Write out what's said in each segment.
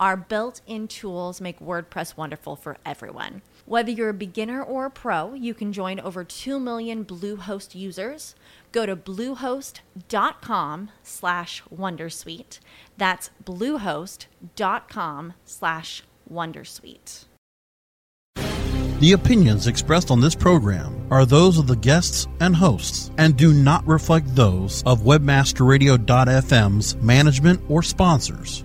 our built in tools make WordPress wonderful for everyone. Whether you're a beginner or a pro, you can join over 2 million Bluehost users. Go to bluehost.com slash wondersuite. That's bluehost.com slash wondersuite. The opinions expressed on this program are those of the guests and hosts and do not reflect those of webmasterradio.fm's management or sponsors.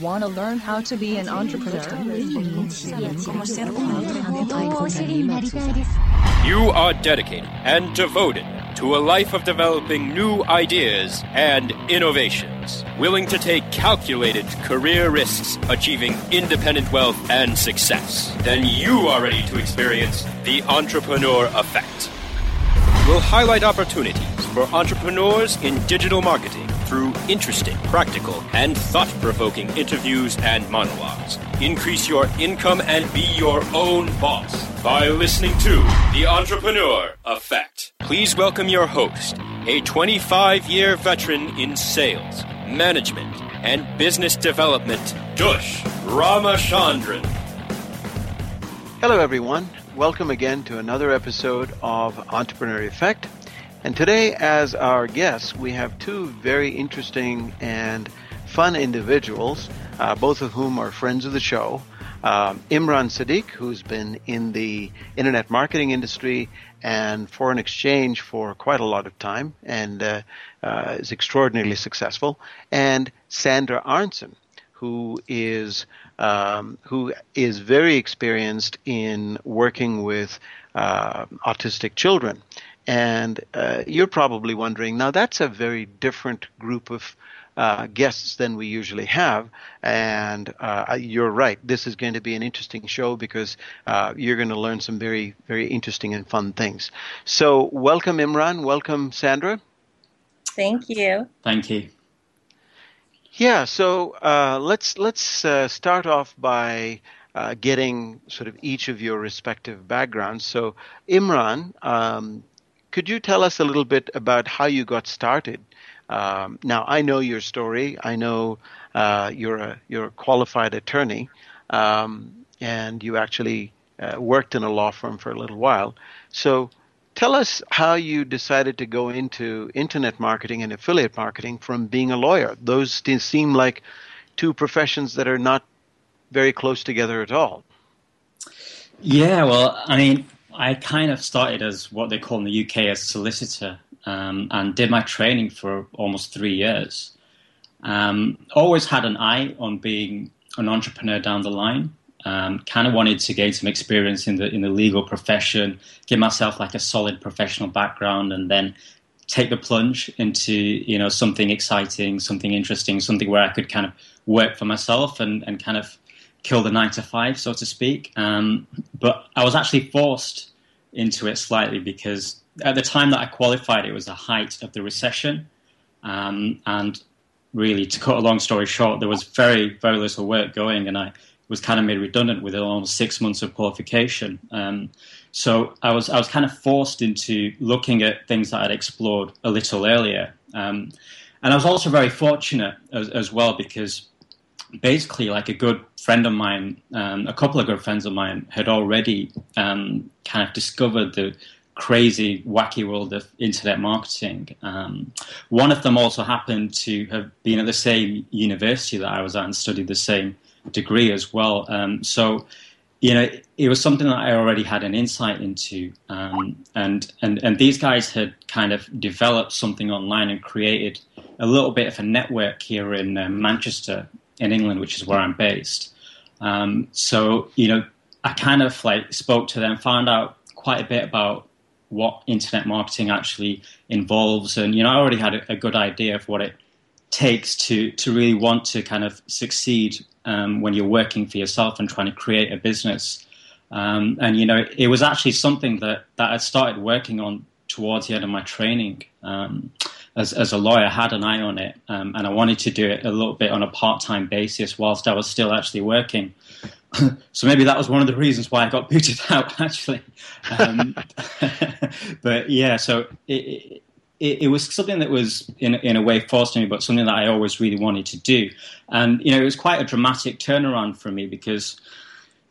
Want to learn how to be an entrepreneur? You are dedicated and devoted to a life of developing new ideas and innovations, willing to take calculated career risks, achieving independent wealth and success. Then you are ready to experience the entrepreneur effect. We'll highlight opportunities for entrepreneurs in digital marketing through interesting, practical, and thought provoking interviews and monologues. Increase your income and be your own boss by listening to The Entrepreneur Effect. Please welcome your host, a 25 year veteran in sales, management, and business development, Dush Ramachandran. Hello, everyone. Welcome again to another episode of Entrepreneur Effect. And today, as our guests, we have two very interesting and fun individuals, uh, both of whom are friends of the show. Um, Imran Sadiq, who's been in the internet marketing industry and foreign exchange for quite a lot of time and uh, uh, is extraordinarily successful, and Sandra Arntzen, who is um, who is very experienced in working with uh, autistic children. And uh, you're probably wondering, now that's a very different group of uh, guests than we usually have. And uh, you're right, this is going to be an interesting show because uh, you're going to learn some very, very interesting and fun things. So, welcome, Imran. Welcome, Sandra. Thank you. Thank you. Yeah, so uh, let's let's uh, start off by uh, getting sort of each of your respective backgrounds. So, Imran, um, could you tell us a little bit about how you got started? Um, now, I know your story. I know uh, you're a you're a qualified attorney, um, and you actually uh, worked in a law firm for a little while. So, tell us how you decided to go into internet marketing and affiliate marketing from being a lawyer. Those seem like two professions that are not very close together at all. Yeah, well, I mean, I kind of started as what they call in the UK as solicitor um, and did my training for almost three years. Um, always had an eye on being an entrepreneur down the line. Um, kind of wanted to gain some experience in the in the legal profession, give myself like a solid professional background, and then take the plunge into you know something exciting, something interesting, something where I could kind of work for myself and and kind of kill the nine to five, so to speak. Um, but I was actually forced into it slightly because at the time that I qualified, it was the height of the recession. Um, and really, to cut a long story short, there was very, very little work going. And I was kind of made redundant with almost six months of qualification. Um, so I was I was kind of forced into looking at things that I'd explored a little earlier, um, and I was also very fortunate as, as, well because basically, like a good friend of mine, um, a couple of good friends of mine had already um, kind of discovered the crazy, wacky world of internet marketing. Um, one of them also happened to have been at the same university that I was at and studied the same degree as well. Um, so, you know, it was something that I already had an insight into, um, and and and these guys had kind of developed something online and created a little bit of a network here in uh, Manchester, in England, which is where I'm based. Um, so, you know, I kind of like spoke to them, found out quite a bit about what internet marketing actually involves. And you know, I already had a, a good idea of what it takes to to really want to kind of succeed um, when you're working for yourself and trying to create a business. Um, and you know, it was actually something that that I started working on towards the end of my training. Um, as, as a lawyer, had an eye on it, um, and I wanted to do it a little bit on a part time basis whilst I was still actually working. so maybe that was one of the reasons why I got booted out, actually. Um, but yeah, so it, it, it, was something that was in in a way forced on me, but something that I always really wanted to do. And you know, it was quite a dramatic turnaround for me because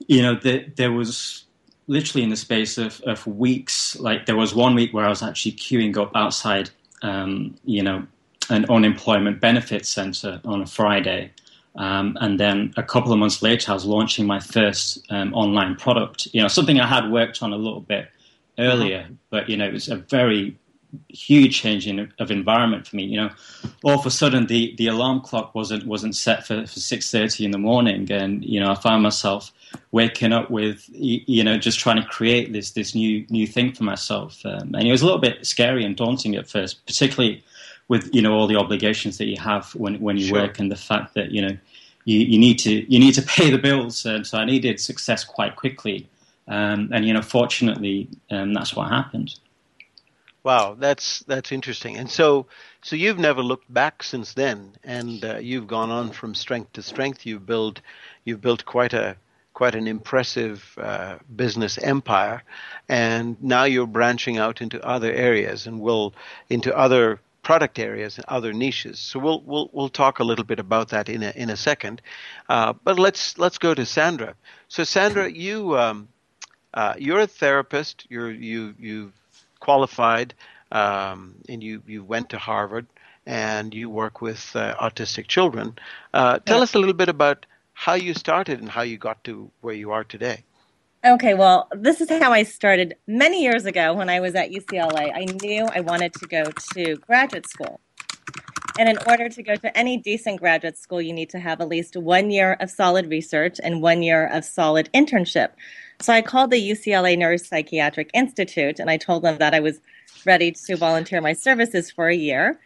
you know the, there was literally in the space of, of weeks, like there was one week where I was actually queuing up outside, um, you know, an unemployment benefits center on a Friday. Um, and then a couple of months later, I was launching my first um, online product. You know, something I had worked on a little bit earlier, uh-huh. but you know, it was a very huge change in, of environment for me. You know, all of a sudden the, the alarm clock wasn't wasn't set for, for six thirty in the morning, and you know, I found myself waking up with you know just trying to create this this new new thing for myself, um, and it was a little bit scary and daunting at first, particularly with you know all the obligations that you have when when you sure. work and the fact that you know you, you need to you need to pay the bills. And so I needed success quite quickly, um, and you know fortunately um, that's what happened. Wow, that's that's interesting. And so so you've never looked back since then, and uh, you've gone on from strength to strength. You've built you've built quite a quite an impressive uh, business empire, and now you're branching out into other areas and will into other product areas and other niches. So we'll we'll we'll talk a little bit about that in a in a second. Uh, but let's let's go to Sandra. So Sandra, you um, uh, you're a therapist. You're you you qualified um, and you you went to Harvard and you work with uh, autistic children. Uh, tell yeah. us a little bit about how you started and how you got to where you are today. Okay, well, this is how I started many years ago when I was at UCLA. I knew I wanted to go to graduate school. And in order to go to any decent graduate school, you need to have at least one year of solid research and one year of solid internship. So I called the UCLA Neuropsychiatric Institute and I told them that I was ready to volunteer my services for a year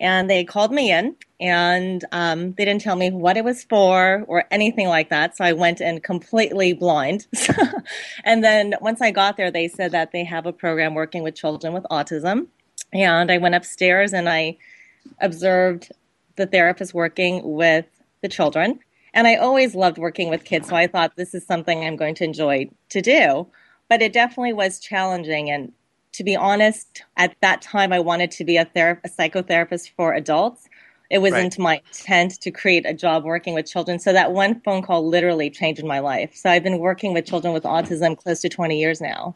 and they called me in and um, they didn't tell me what it was for or anything like that. So i went in completely blind. And then once i got there they said that they have a program working with children with autism. And i went upstairs and i observed the therapist working with the children. And i always loved working with kids so i thought this is something i'm going to enjoy to do. But it definitely was challenging and to be honest, at that time, I wanted to be a, ther- a psychotherapist for adults. It wasn't right. my intent to create a job working with children. So that one phone call literally changed my life. So I've been working with children with autism close to 20 years now.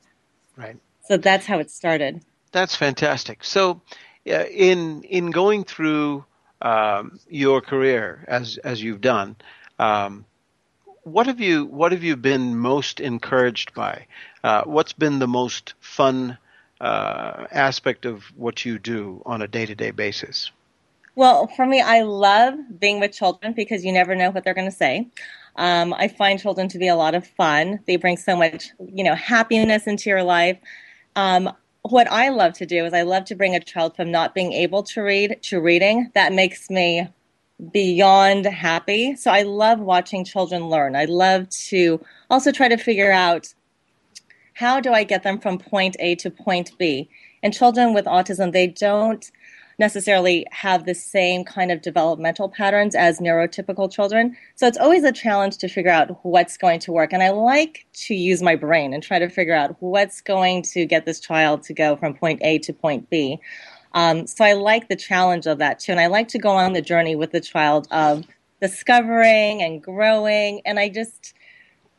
Right. So that's how it started. That's fantastic. So, uh, in in going through um, your career as as you've done, um, what have you what have you been most encouraged by? Uh, what's been the most fun uh, aspect of what you do on a day to day basis? Well, for me, I love being with children because you never know what they're going to say. Um, I find children to be a lot of fun. They bring so much, you know, happiness into your life. Um, what I love to do is I love to bring a child from not being able to read to reading. That makes me beyond happy. So I love watching children learn. I love to also try to figure out how do I get them from point A to point B? And children with autism, they don't necessarily have the same kind of developmental patterns as neurotypical children. So it's always a challenge to figure out what's going to work. And I like to use my brain and try to figure out what's going to get this child to go from point A to point B. Um, so I like the challenge of that too. And I like to go on the journey with the child of discovering and growing. And I just,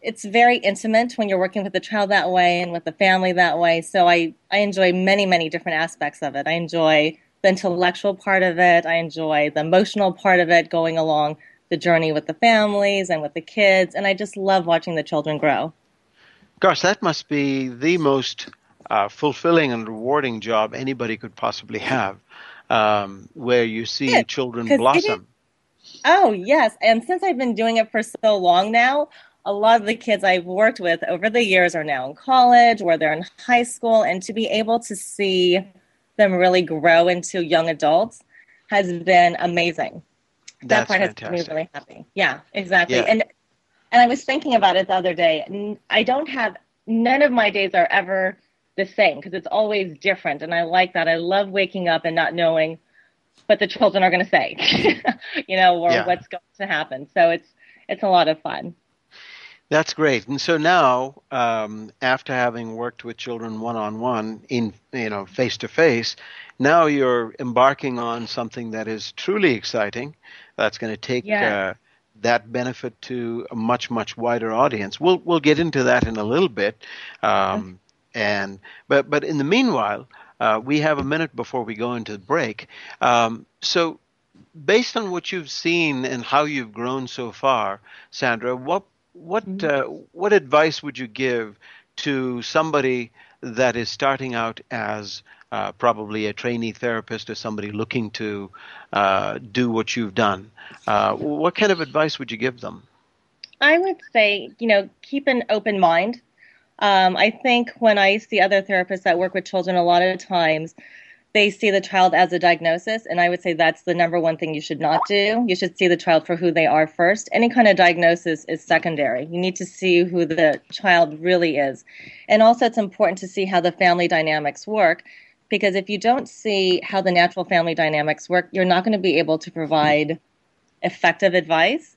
it's very intimate when you're working with the child that way and with the family that way. So I, I enjoy many, many different aspects of it. I enjoy the intellectual part of it. I enjoy the emotional part of it, going along the journey with the families and with the kids. And I just love watching the children grow. Gosh, that must be the most uh, fulfilling and rewarding job anybody could possibly have, um, where you see yeah, children blossom. oh, yes. And since I've been doing it for so long now, a lot of the kids I've worked with over the years are now in college or they're in high school. And to be able to see them really grow into young adults has been amazing. That's that part fantastic. has made me really happy. Yeah, exactly. Yeah. And and I was thinking about it the other day. I don't have none of my days are ever the same because it's always different, and I like that. I love waking up and not knowing what the children are going to say, you know, or yeah. what's going to happen. So it's it's a lot of fun. That's great. And so now, um, after having worked with children one on one, in you know face to face, now you're embarking on something that is truly exciting. That's going to take yeah. uh, that benefit to a much much wider audience. We'll we'll get into that in a little bit. Um, and but but in the meanwhile, uh, we have a minute before we go into the break. Um, so based on what you've seen and how you've grown so far, Sandra, what what mm-hmm. uh, what advice would you give to somebody that is starting out as uh, probably a trainee therapist or somebody looking to uh, do what you've done? Uh, what kind of advice would you give them? I would say, you know, keep an open mind. Um, I think when I see other therapists that work with children, a lot of times they see the child as a diagnosis, and I would say that's the number one thing you should not do. You should see the child for who they are first. Any kind of diagnosis is secondary. You need to see who the child really is. And also, it's important to see how the family dynamics work, because if you don't see how the natural family dynamics work, you're not going to be able to provide effective advice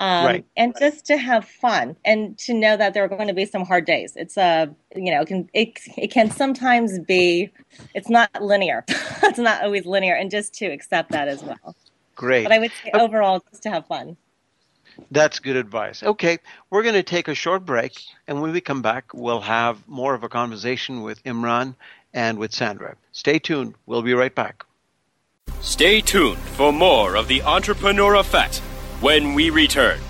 um, right. and just to have fun and to know that there are going to be some hard days. It's a uh, you know it can it, it can sometimes be it's not linear. it's not always linear, and just to accept that as well. Great. But I would say overall, just to have fun. That's good advice. Okay, we're going to take a short break, and when we come back, we'll have more of a conversation with Imran and with Sandra. Stay tuned. We'll be right back. Stay tuned for more of the Entrepreneur Effect when we return.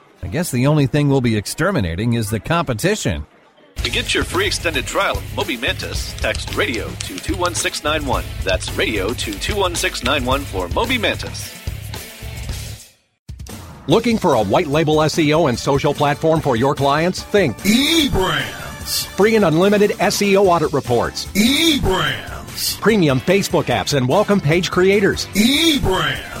I guess the only thing we'll be exterminating is the competition. To get your free extended trial of Moby Mantis, text radio to 21691. That's radio to 21691 for Moby Mantis. Looking for a white label SEO and social platform for your clients? Think eBrands. Free and unlimited SEO audit reports. eBrands. Premium Facebook apps and welcome page creators. eBrands.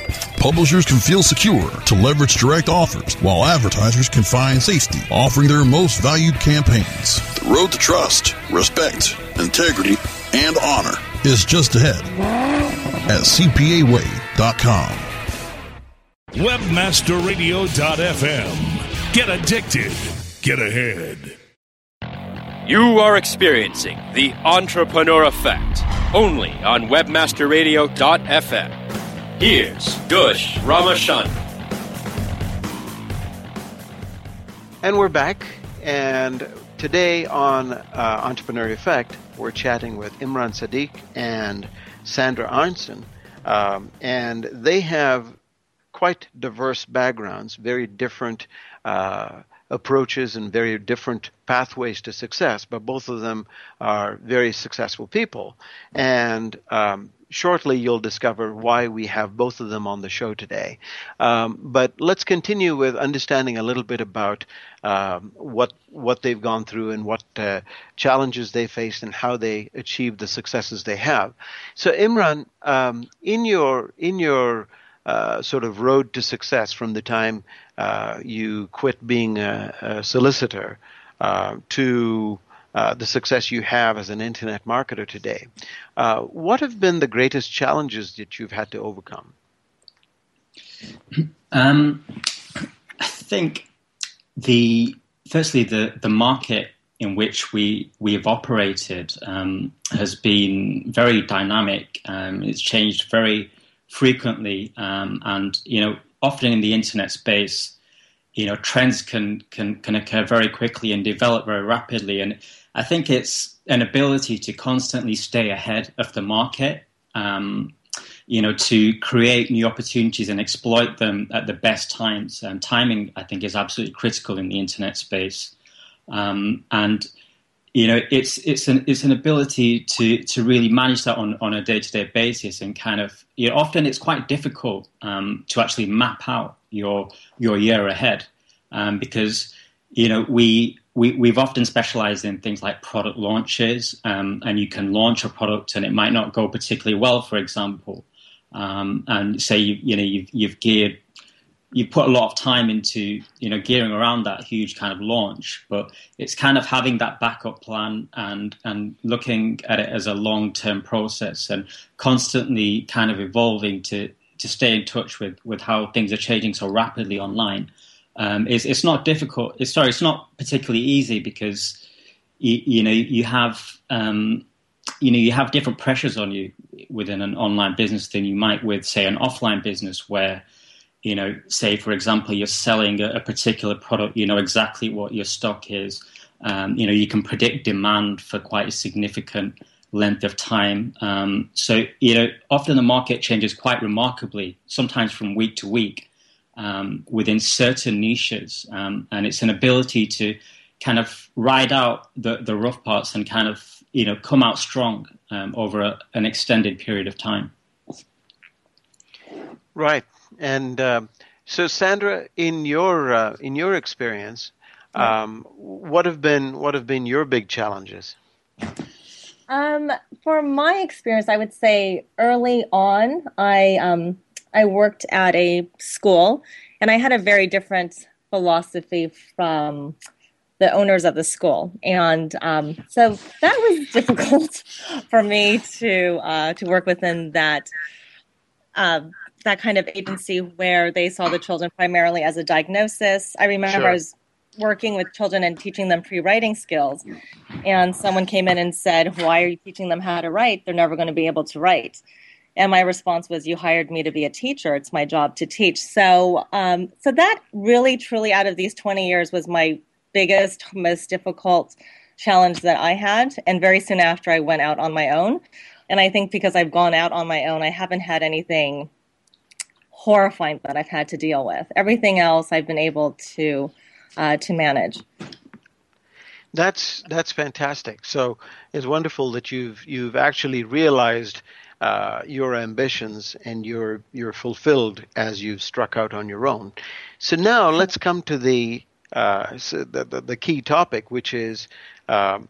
Publishers can feel secure to leverage direct offers, while advertisers can find safety offering their most valued campaigns. The road to trust, respect, integrity, and honor is just ahead at CPAWay.com. Webmasterradio.fm. Get addicted. Get ahead. You are experiencing the entrepreneur effect only on webmasterradio.fm. Here's Dush Ramachandran. And we're back. And today on uh, Entrepreneur Effect, we're chatting with Imran Sadiq and Sandra Arnson. Um, and they have quite diverse backgrounds, very different uh, approaches, and very different pathways to success. But both of them are very successful people. And um, shortly you'll discover why we have both of them on the show today. Um, but let's continue with understanding a little bit about um, what what they've gone through and what uh, challenges they faced and how they achieved the successes they have. So Imran, um, in your in your uh, sort of road to success from the time uh, you quit being a, a solicitor uh, to uh, the success you have as an internet marketer today. Uh, what have been the greatest challenges that you've had to overcome? Um, I think the firstly the the market in which we we have operated um, has been very dynamic. Um, it's changed very frequently, um, and you know, often in the internet space, you know, trends can can can occur very quickly and develop very rapidly. And I think it's an ability to constantly stay ahead of the market. Um, you know, to create new opportunities and exploit them at the best times. And timing, I think, is absolutely critical in the internet space. Um, and you know, it's it's an it's an ability to to really manage that on on a day to day basis, and kind of you know, often it's quite difficult um, to actually map out your your year ahead um, because you know we. We, we've often specialized in things like product launches, um, and you can launch a product and it might not go particularly well, for example. Um, and say you, you know you've, you've geared you put a lot of time into you know gearing around that huge kind of launch but it's kind of having that backup plan and and looking at it as a long term process and constantly kind of evolving to to stay in touch with with how things are changing so rapidly online um, it's, it's not difficult it's sorry it's not particularly easy because you, you know you have um, you know you have different pressures on you within an online business than you might with say an offline business where you know, say for example, you're selling a, a particular product, you know exactly what your stock is. Um, you know, you can predict demand for quite a significant length of time. Um, so, you know, often the market changes quite remarkably, sometimes from week to week, um, within certain niches. Um, and it's an ability to kind of ride out the, the rough parts and kind of, you know, come out strong um, over a, an extended period of time. Right. And uh, so, Sandra, in your uh, in your experience, um, what have been what have been your big challenges? Um, for my experience, I would say early on, I um, I worked at a school, and I had a very different philosophy from the owners of the school, and um, so that was difficult for me to uh, to work within that uh, that kind of agency where they saw the children primarily as a diagnosis. I remember sure. I was working with children and teaching them pre-writing skills. And someone came in and said why are you teaching them how to write? They're never going to be able to write. And my response was you hired me to be a teacher. It's my job to teach. So um, so that really truly out of these 20 years was my biggest most difficult challenge that i had. And very soon after i went out on my own. And i think because i've gone out on my own i haven't had anything horrifying that I've had to deal with. Everything else I've been able to uh, to manage. That's that's fantastic. So it's wonderful that you've you've actually realized uh, your ambitions and you're you're fulfilled as you've struck out on your own. So now let's come to the uh, so the, the, the, key topic, which is um,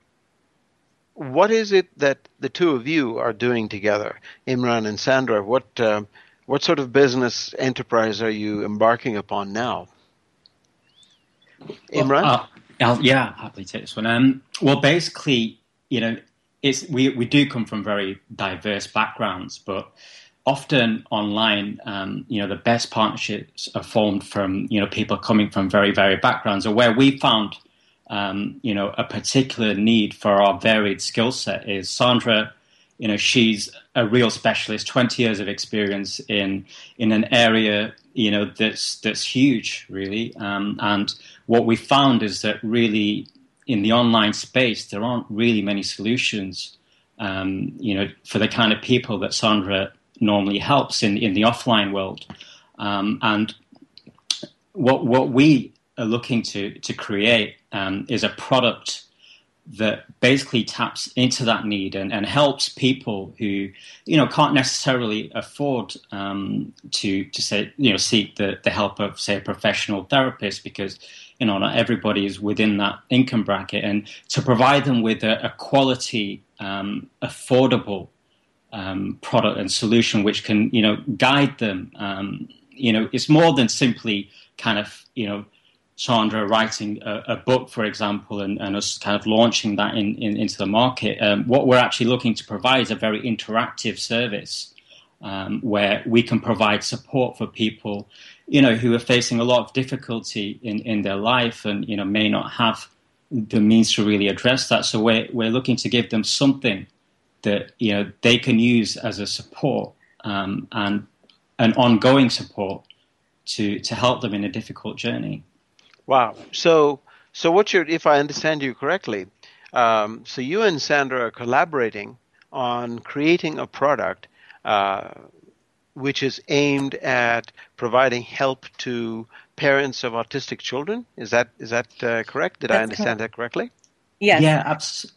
what is it that the two of you are doing together, Imran and Sandra? What uh, what sort of business enterprise are you embarking upon now? Imran, well, uh, yeah, happily take this one. Um, well, basically, you know, it's we we do come from very diverse backgrounds, but often online, um, you know, the best partnerships are formed from you know people coming from very varied backgrounds, or where we found um, you know a particular need for our varied skill set is Sandra. You know, she's a real specialist, twenty years of experience in in an area you know that's that's huge, really. Um, and what we found is that really in the online space, there aren't really many solutions, um, you know, for the kind of people that Sandra normally helps in, in the offline world. Um, and what what we are looking to to create um, is a product that basically taps into that need and, and helps people who you know can't necessarily afford um, to to say you know seek the, the help of say a professional therapist because you know not everybody is within that income bracket. And to provide them with a, a quality um, affordable um, product and solution which can you know guide them um, you know it's more than simply kind of you know Sandra writing a, a book, for example, and, and, us kind of launching that in, in, into the market, um, what we're actually looking to provide is a very interactive service um, where we can provide support for people, you know, who are facing a lot of difficulty in, in their life and, you know, may not have the means to really address that. So we're, we're looking to give them something that, you know, they can use as a support um, and an ongoing support to, to help them in a difficult journey. Wow. So, so what you're, if I understand you correctly, um, so you and Sandra are collaborating on creating a product uh, which is aimed at providing help to parents of autistic children. Is that is that uh, correct? Did That's I understand correct. that correctly? Yes. Yeah. Abs-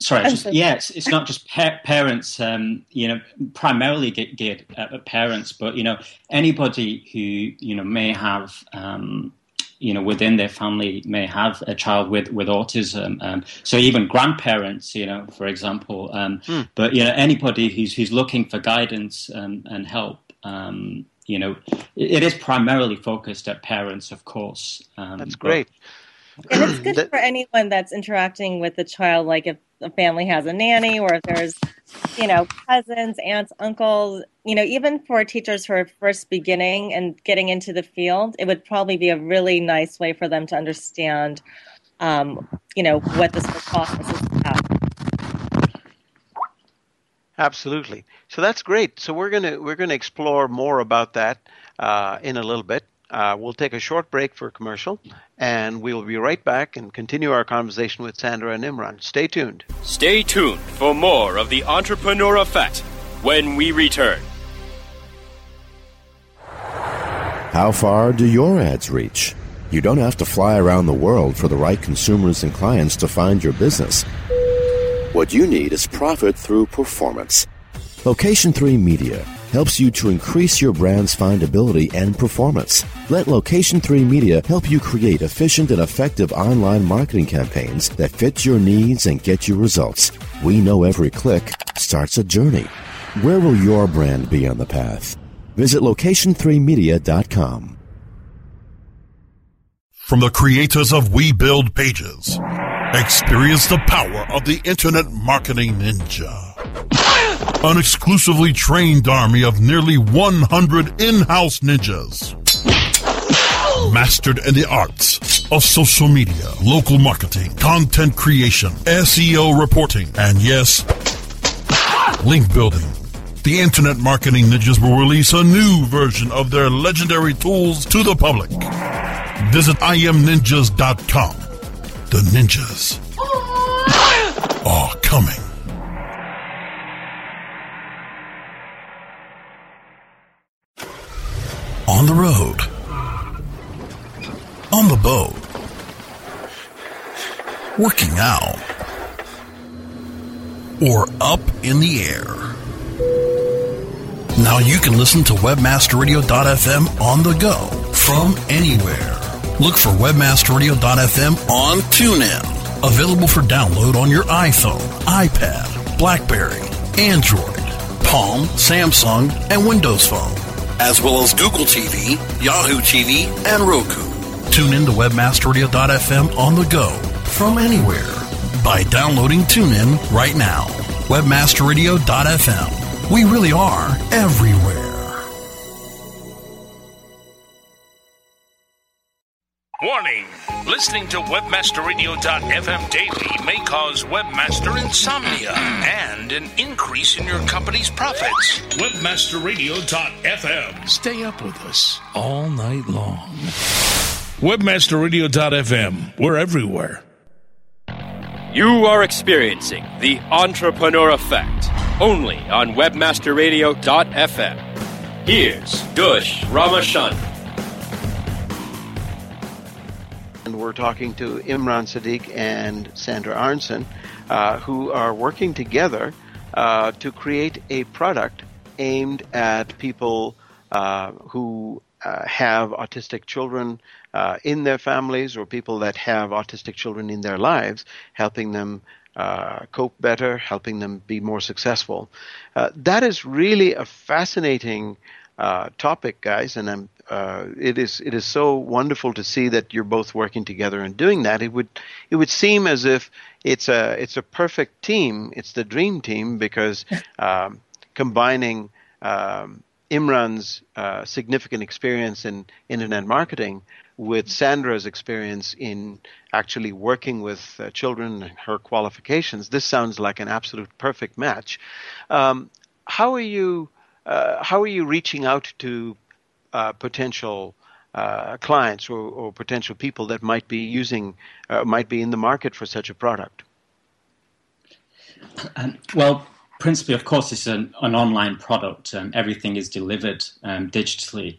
sorry. Just, yes. It's not just pa- parents. Um, you know, primarily geared at parents, but you know, anybody who you know may have. Um, you know within their family may have a child with with autism. Um, so even grandparents, you know, for example. Um, mm. But you know anybody who's who's looking for guidance um, and help. Um, you know, it, it is primarily focused at parents, of course. Um, That's great. And it's good for anyone that's interacting with the child, like if a family has a nanny or if there's, you know, cousins, aunts, uncles, you know, even for teachers who are first beginning and getting into the field, it would probably be a really nice way for them to understand, um, you know, what this process is about. Absolutely. So that's great. So we're gonna we're gonna explore more about that uh, in a little bit. Uh, we'll take a short break for commercial, and we'll be right back and continue our conversation with Sandra and Imran. Stay tuned. Stay tuned for more of the Entrepreneur Effect when we return. How far do your ads reach? You don't have to fly around the world for the right consumers and clients to find your business. What you need is profit through performance. Location 3 Media helps you to increase your brand's findability and performance. Let Location 3 Media help you create efficient and effective online marketing campaigns that fit your needs and get you results. We know every click starts a journey. Where will your brand be on the path? Visit location3media.com. From the creators of We Build Pages, experience the power of the Internet Marketing Ninja an exclusively trained army of nearly 100 in-house ninjas. Mastered in the arts of social media, local marketing, content creation, SEO reporting, and yes, link building. The Internet Marketing Ninjas will release a new version of their legendary tools to the public. Visit imninjas.com. The ninjas are coming. On the road. On the boat. working out, or up in the air. Now you can listen to WebmasterRadio.fm on the go from anywhere. Look for WebmasterRadio.fm on TuneIn. Available for download on your iPhone, iPad, Blackberry, Android, Palm, Samsung, and Windows Phone, as well as Google TV, Yahoo TV, and Roku. Tune in to WebmasterRadio.fm on the go from anywhere by downloading TuneIn right now. WebmasterRadio.fm. We really are everywhere. Warning! Listening to WebmasterRadio.fm daily may cause webmaster insomnia and an increase in your company's profits. WebmasterRadio.fm. Stay up with us all night long. WebmasterRadio.fm. We're everywhere. You are experiencing the entrepreneur effect only on webmasterradio.fm. Here's Dush Ramachandran. We're talking to Imran Sadiq and Sandra Arnson, uh, who are working together uh, to create a product aimed at people uh, who uh, have autistic children uh, in their families or people that have autistic children in their lives, helping them uh, cope better, helping them be more successful. Uh, that is really a fascinating uh, topic, guys, and I'm, uh, it is it is so wonderful to see that you're both working together and doing that. It would it would seem as if it's a it's a perfect team. It's the dream team because um, combining um, Imran's uh, significant experience in internet marketing with Sandra's experience in actually working with uh, children and her qualifications, this sounds like an absolute perfect match. Um, how are you? Uh, how are you reaching out to uh, potential uh, clients or, or, potential people that might be using, uh, might be in the market for such a product? Um, well, principally, of course, it's an, an online product. Um, everything is delivered um, digitally.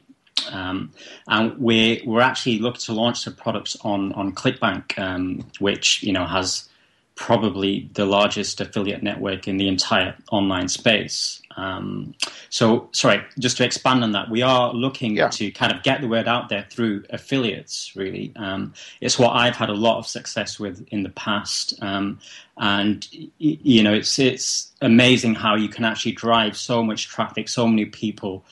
Um, and we're, we're actually looking to launch the products on, on ClickBank, um, which you know has probably the largest affiliate network in the entire online space. Um, so, sorry, just to expand on that, we are looking yeah. to kind of get the word out there through affiliates. Really, um, it's what I've had a lot of success with in the past, um, and you know, it's it's amazing how you can actually drive so much traffic, so many people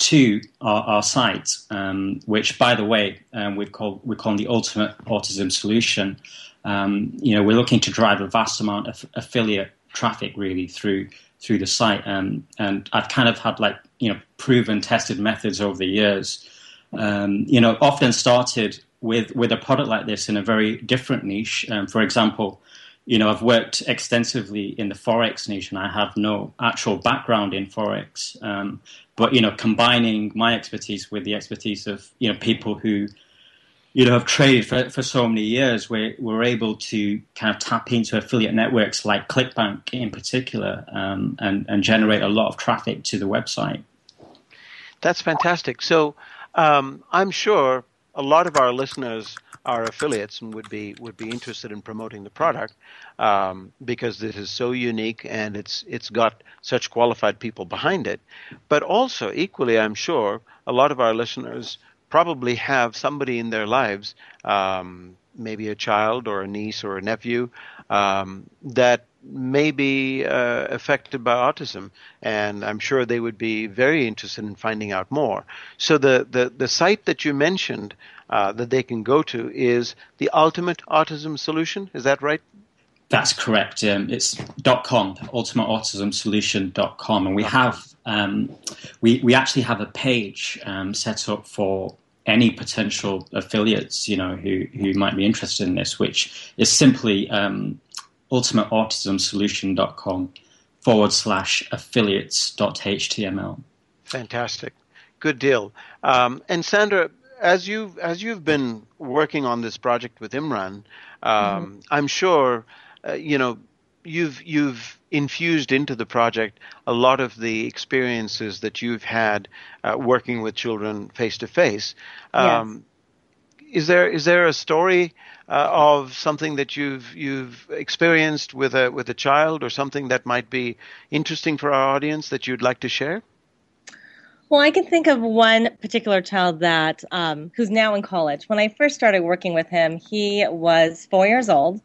to our, our site, um, which, by the way, um, we've called we're calling the ultimate autism solution. Um, you know, we're looking to drive a vast amount of affiliate traffic really through through the site, um, and I've kind of had like you know proven, tested methods over the years. Um, you know, often started with with a product like this in a very different niche. Um, for example, you know, I've worked extensively in the forex niche, and I have no actual background in forex. Um, but you know, combining my expertise with the expertise of you know people who you know have traded for, for so many years, we're we're able to kind of tap into affiliate networks like ClickBank in particular, um, and and generate a lot of traffic to the website. That's fantastic. So um, I'm sure a lot of our listeners are affiliates and would be would be interested in promoting the product um, because this is so unique and it's it's got such qualified people behind it. But also equally, I'm sure a lot of our listeners probably have somebody in their lives, um, maybe a child or a niece or a nephew, um, that may be uh, affected by autism, and I'm sure they would be very interested in finding out more. So the the, the site that you mentioned uh, that they can go to is the Ultimate Autism Solution. Is that right? That's correct. Um, it's .com, ultimateautismsolution.com, and we have um, we we actually have a page um, set up for any potential affiliates, you know, who who might be interested in this, which is simply um, ultimateautismsolution.com forward slash affiliates.html. Fantastic. Good deal. Um, and Sandra, as you've as you've been working on this project with Imran, um, mm-hmm. I'm sure uh, you know you've you've infused into the project a lot of the experiences that you've had uh, working with children face to face. is there is there a story uh, of something that you've you've experienced with a with a child or something that might be interesting for our audience that you'd like to share? Well, I can think of one particular child that um, who's now in college. When I first started working with him, he was four years old,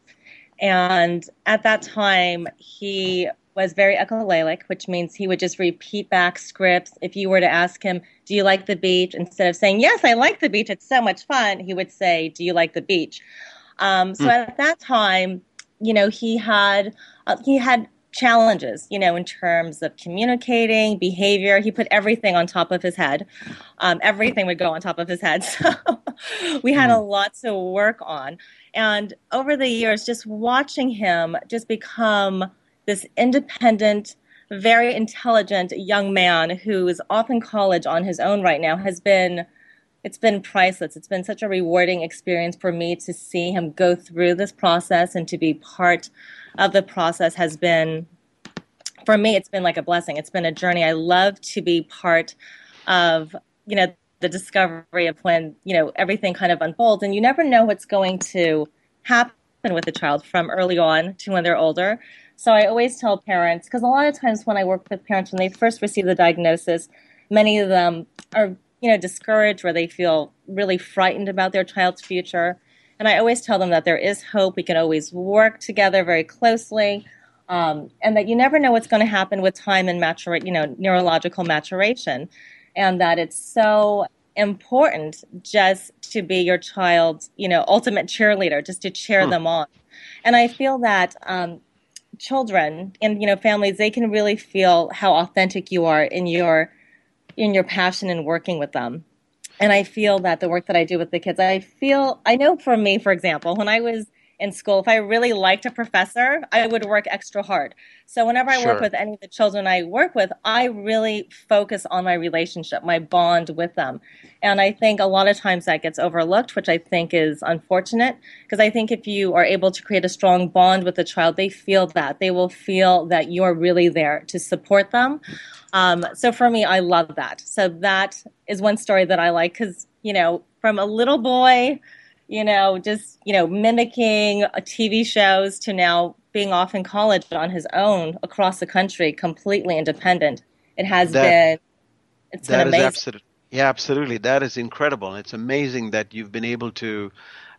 and at that time he was very echolalic, which means he would just repeat back scripts. If you were to ask him, "Do you like the beach?" instead of saying, "Yes, I like the beach. It's so much fun," he would say, "Do you like the beach?" Um, so mm. at that time, you know, he had uh, he had challenges, you know, in terms of communicating, behavior. He put everything on top of his head. Um, everything would go on top of his head. So we had a hmm. lot to work on. And over the years, just watching him just become this independent, very intelligent young man who is off in college on his own right now has been it's been priceless. It's been such a rewarding experience for me to see him go through this process and to be part of the process has been for me it's been like a blessing it's been a journey i love to be part of you know the discovery of when you know everything kind of unfolds and you never know what's going to happen with a child from early on to when they're older so i always tell parents because a lot of times when i work with parents when they first receive the diagnosis many of them are you know discouraged or they feel really frightened about their child's future and I always tell them that there is hope. We can always work together very closely. Um, and that you never know what's going to happen with time and matura- you know, neurological maturation. And that it's so important just to be your child's, you know, ultimate cheerleader, just to cheer hmm. them on. And I feel that um, children and you know families they can really feel how authentic you are in your in your passion in working with them and I feel that the work that I do with the kids, I feel, I know for me, for example, when I was in school, if I really liked a professor, I would work extra hard. So whenever I sure. work with any of the children I work with, I really focus on my relationship, my bond with them. And I think a lot of times that gets overlooked, which I think is unfortunate because I think if you are able to create a strong bond with the child, they feel that. They will feel that you're really there to support them. Um, so for me, I love that. So that is one story that I like because, you know, from a little boy, you know, just, you know, mimicking TV shows to now being off in college on his own across the country, completely independent. It has that, been, it's been amazing. Absolute, yeah, absolutely. That is incredible. It's amazing that you've been able to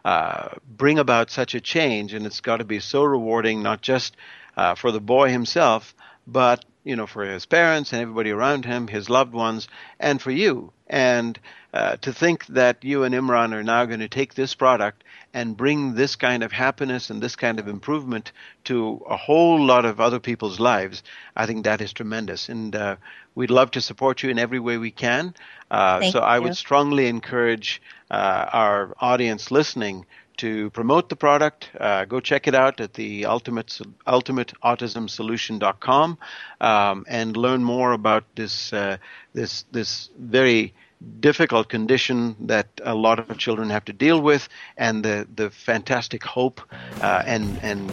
uh, bring about such a change, and it's got to be so rewarding, not just uh, for the boy himself, but you know, for his parents and everybody around him, his loved ones, and for you. And uh, to think that you and Imran are now going to take this product and bring this kind of happiness and this kind of improvement to a whole lot of other people's lives, I think that is tremendous. And uh, we'd love to support you in every way we can. Uh, so you. I would strongly encourage uh, our audience listening to promote the product, uh, go check it out at the ultimate ultimateautismsolution.com um, and learn more about this uh, this this very difficult condition that a lot of children have to deal with, and the the fantastic hope uh, and and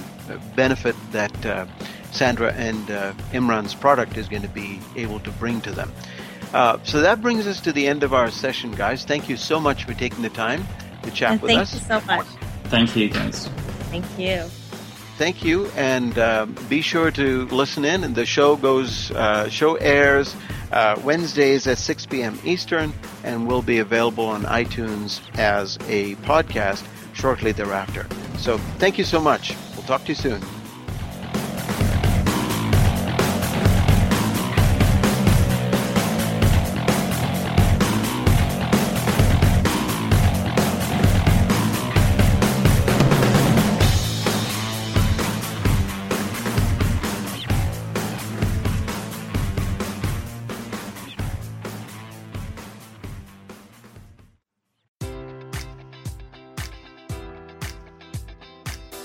benefit that uh, Sandra and uh, Imran's product is going to be able to bring to them. Uh, so that brings us to the end of our session, guys. Thank you so much for taking the time to chat and with thank us. Thank you so much. Thank you, guys. Thank you. Thank you, and uh, be sure to listen in. And the show goes, uh, show airs uh, Wednesdays at 6 p.m. Eastern, and will be available on iTunes as a podcast shortly thereafter. So, thank you so much. We'll talk to you soon.